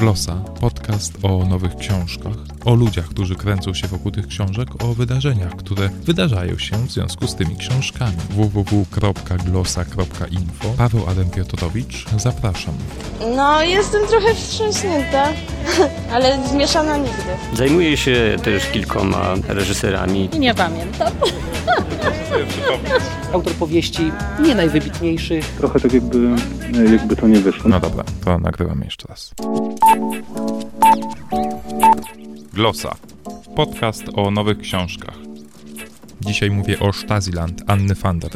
Glosa, podcast o nowych książkach, o ludziach, którzy kręcą się wokół tych książek, o wydarzeniach, które wydarzają się w związku z tymi książkami. www.glosa.info Paweł Adam Piotrowicz, zapraszam. No, jestem trochę wstrząsnięta, ale zmieszana nigdy. Zajmuję się też kilkoma reżyserami. I nie pamiętam. Autor powieści nie najwybitniejszych. Trochę tak jakby, jakby to nie wyszło. No dobra, to nagrywam jeszcze raz. Glosa. Podcast o nowych książkach. Dzisiaj mówię o Stasiland Anny Fander.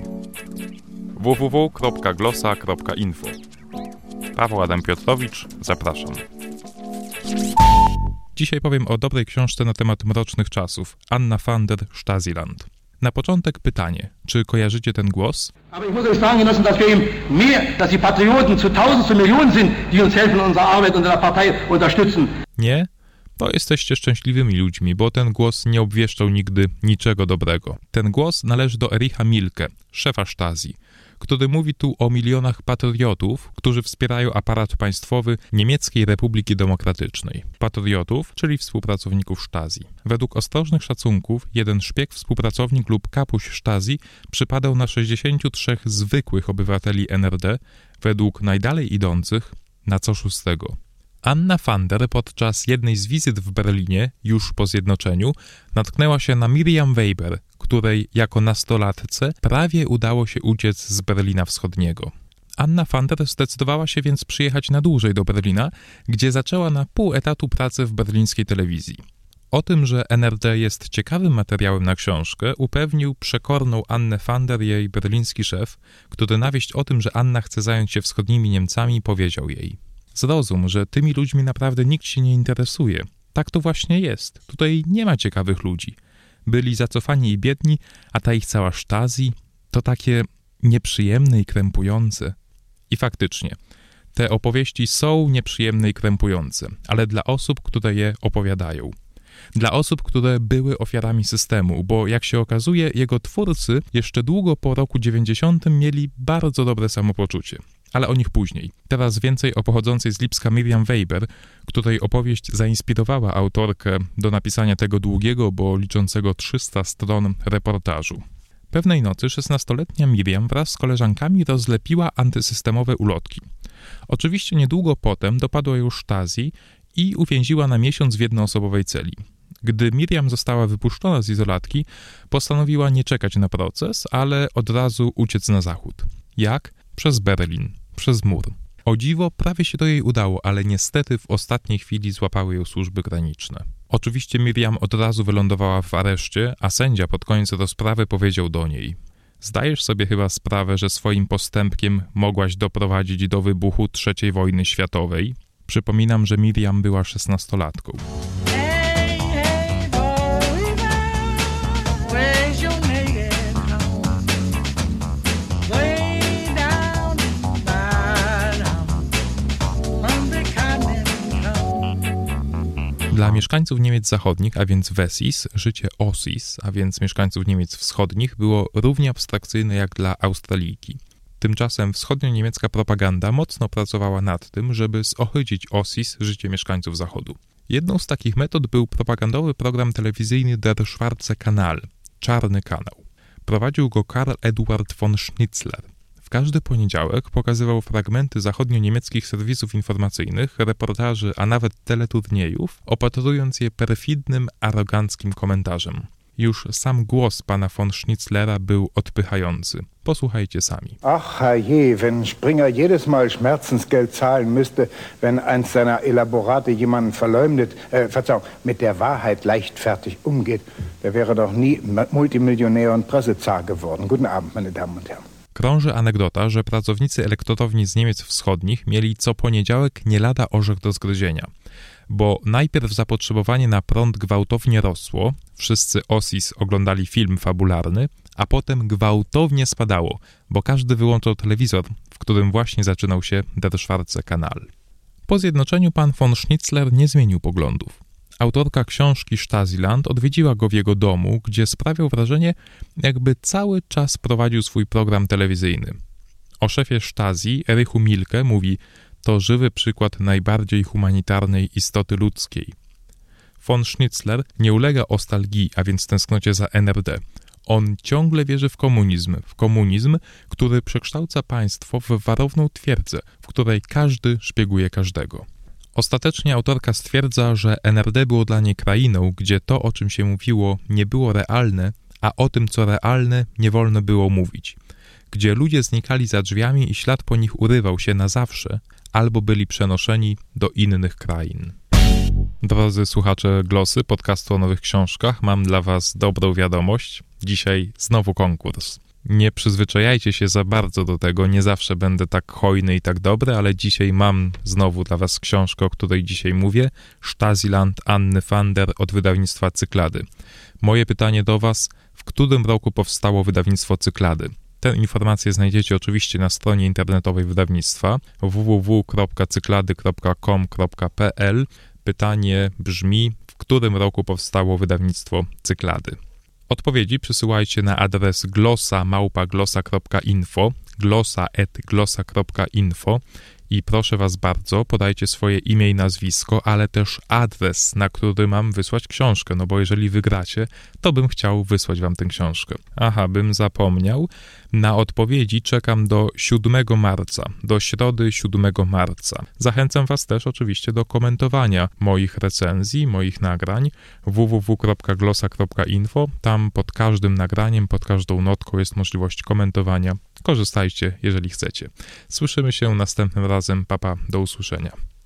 www.glosa.info Paweł Adam Piotrowicz, zapraszam. Dzisiaj powiem o dobrej książce na temat mrocznych czasów. Anna Fander, Stasiland. Na początek pytanie, czy kojarzycie ten głos? Aber ich muss euch sagen, Genossen, dass wir eben mehr, dass die Patrioten zu Tausend, zu Millionen sind, die uns helfen in unserer Arbeit und in der Partei unterstützen. Nie? To jesteście szczęśliwymi ludźmi, bo ten głos nie obwieszczał nigdy niczego dobrego. Ten głos należy do Ericha Milke, szefa Stasi, który mówi tu o milionach patriotów, którzy wspierają aparat państwowy Niemieckiej Republiki Demokratycznej. Patriotów, czyli współpracowników Stasi. Według ostrożnych szacunków, jeden szpieg, współpracownik lub kapuś Stasi przypadał na 63 zwykłych obywateli NRD, według najdalej idących na co szóstego. Anna Fander podczas jednej z wizyt w Berlinie, już po zjednoczeniu, natknęła się na Miriam Weber, której jako nastolatce prawie udało się uciec z Berlina Wschodniego. Anna Fander zdecydowała się więc przyjechać na dłużej do Berlina, gdzie zaczęła na pół etatu pracę w berlińskiej telewizji. O tym, że NRD jest ciekawym materiałem na książkę, upewnił przekorną Annę Fander jej berliński szef, który na wieść o tym, że Anna chce zająć się wschodnimi Niemcami, powiedział jej – Zrozum, że tymi ludźmi naprawdę nikt się nie interesuje. Tak to właśnie jest. Tutaj nie ma ciekawych ludzi. Byli zacofani i biedni, a ta ich cała sztazji to takie nieprzyjemne i krępujące. I faktycznie, te opowieści są nieprzyjemne i krępujące, ale dla osób, które je opowiadają. Dla osób, które były ofiarami systemu, bo jak się okazuje, jego twórcy jeszcze długo po roku 90 mieli bardzo dobre samopoczucie ale o nich później. Teraz więcej o pochodzącej z Lipska Miriam Weber, której opowieść zainspirowała autorkę do napisania tego długiego, bo liczącego 300 stron reportażu. Pewnej nocy 16-letnia Miriam wraz z koleżankami rozlepiła antysystemowe ulotki. Oczywiście niedługo potem dopadła już Stasi i uwięziła na miesiąc w jednoosobowej celi. Gdy Miriam została wypuszczona z izolatki, postanowiła nie czekać na proces, ale od razu uciec na zachód. Jak? Przez Berlin przez mur. O dziwo, prawie się to jej udało, ale niestety w ostatniej chwili złapały ją służby graniczne. Oczywiście Miriam od razu wylądowała w areszcie, a sędzia pod koniec rozprawy powiedział do niej: Zdajesz sobie chyba sprawę, że swoim postępkiem mogłaś doprowadzić do wybuchu III wojny światowej? Przypominam, że Miriam była szesnastolatką. Mieszkańców Niemiec zachodnich, a więc Wessis, życie Osis, a więc mieszkańców Niemiec wschodnich, było równie abstrakcyjne jak dla Australijki. Tymczasem wschodnio-niemiecka propaganda mocno pracowała nad tym, żeby zohydzić Osis, życie mieszkańców zachodu. Jedną z takich metod był propagandowy program telewizyjny Der Schwarze Kanal, Czarny Kanał. Prowadził go Karl Eduard von Schnitzler każdy poniedziałek pokazywał fragmenty zachodnio-niemieckich serwisów informacyjnych, reportaży, a nawet teleturniejów, opatrując je perfidnym, aroganckim komentarzem. Już sam głos pana von Schnitzlera był odpychający. Posłuchajcie sami. Ach, herrje, wenn Springer jedes Mal Schmerzensgeld zahlen müsste, wenn eins seiner Elaborate jemanden verleumdet, äh, Verzeihung, mit der Wahrheit leichtfertig umgeht, der wäre doch nie Multimillionär und Pressezar geworden. Guten Abend, meine Damen und Herren. Krąży anegdota, że pracownicy elektrotowni z Niemiec Wschodnich mieli co poniedziałek nie lada orzech do zgryzienia, bo najpierw zapotrzebowanie na prąd gwałtownie rosło, wszyscy OSIS oglądali film fabularny, a potem gwałtownie spadało, bo każdy wyłączał telewizor, w którym właśnie zaczynał się Der Schwarze Kanal. Po zjednoczeniu pan von Schnitzler nie zmienił poglądów. Autorka książki Stasiland odwiedziła go w jego domu, gdzie sprawiał wrażenie, jakby cały czas prowadził swój program telewizyjny. O szefie Stasi, Erychu Milke, mówi: to żywy przykład najbardziej humanitarnej istoty ludzkiej. Von Schnitzler nie ulega ostalgii, a więc tęsknocie za NRD. On ciągle wierzy w komunizm, w komunizm, który przekształca państwo w warowną twierdzę, w której każdy szpieguje każdego. Ostatecznie autorka stwierdza, że NRD było dla niej krainą, gdzie to, o czym się mówiło, nie było realne, a o tym, co realne, nie wolno było mówić. Gdzie ludzie znikali za drzwiami i ślad po nich urywał się na zawsze, albo byli przenoszeni do innych krain. Drodzy słuchacze Glosy, podcastu o nowych książkach, mam dla Was dobrą wiadomość. Dzisiaj znowu konkurs. Nie przyzwyczajajcie się za bardzo do tego, nie zawsze będę tak hojny i tak dobry, ale dzisiaj mam znowu dla Was książkę, o której dzisiaj mówię. Stasiland Anny Fander od wydawnictwa Cyklady. Moje pytanie do Was, w którym roku powstało wydawnictwo Cyklady? Tę informację znajdziecie oczywiście na stronie internetowej wydawnictwa www.cyklady.com.pl. Pytanie brzmi, w którym roku powstało wydawnictwo Cyklady? Odpowiedzi przysyłajcie na adres glosa.glosa.info glosa.glosa.info i proszę Was bardzo, podajcie swoje imię i nazwisko, ale też adres, na który mam wysłać książkę, no bo jeżeli wygracie, to bym chciał wysłać Wam tę książkę. Aha, bym zapomniał. Na odpowiedzi czekam do 7 marca, do środy 7 marca. Zachęcam Was też oczywiście do komentowania moich recenzji, moich nagrań www.glosa.info. Tam pod każdym nagraniem, pod każdą notką jest możliwość komentowania Korzystajcie, jeżeli chcecie. Słyszymy się następnym razem. Papa, do usłyszenia.